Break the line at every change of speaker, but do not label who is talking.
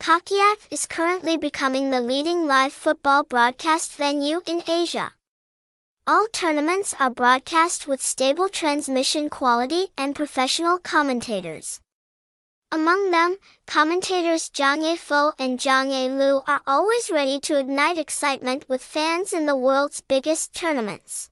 Kakyak is currently becoming the leading live football broadcast venue in Asia. All tournaments are broadcast with stable transmission quality and professional commentators. Among them, commentators Zhang Yefo and Zhang Lu are always ready to ignite excitement with fans in the world's biggest tournaments.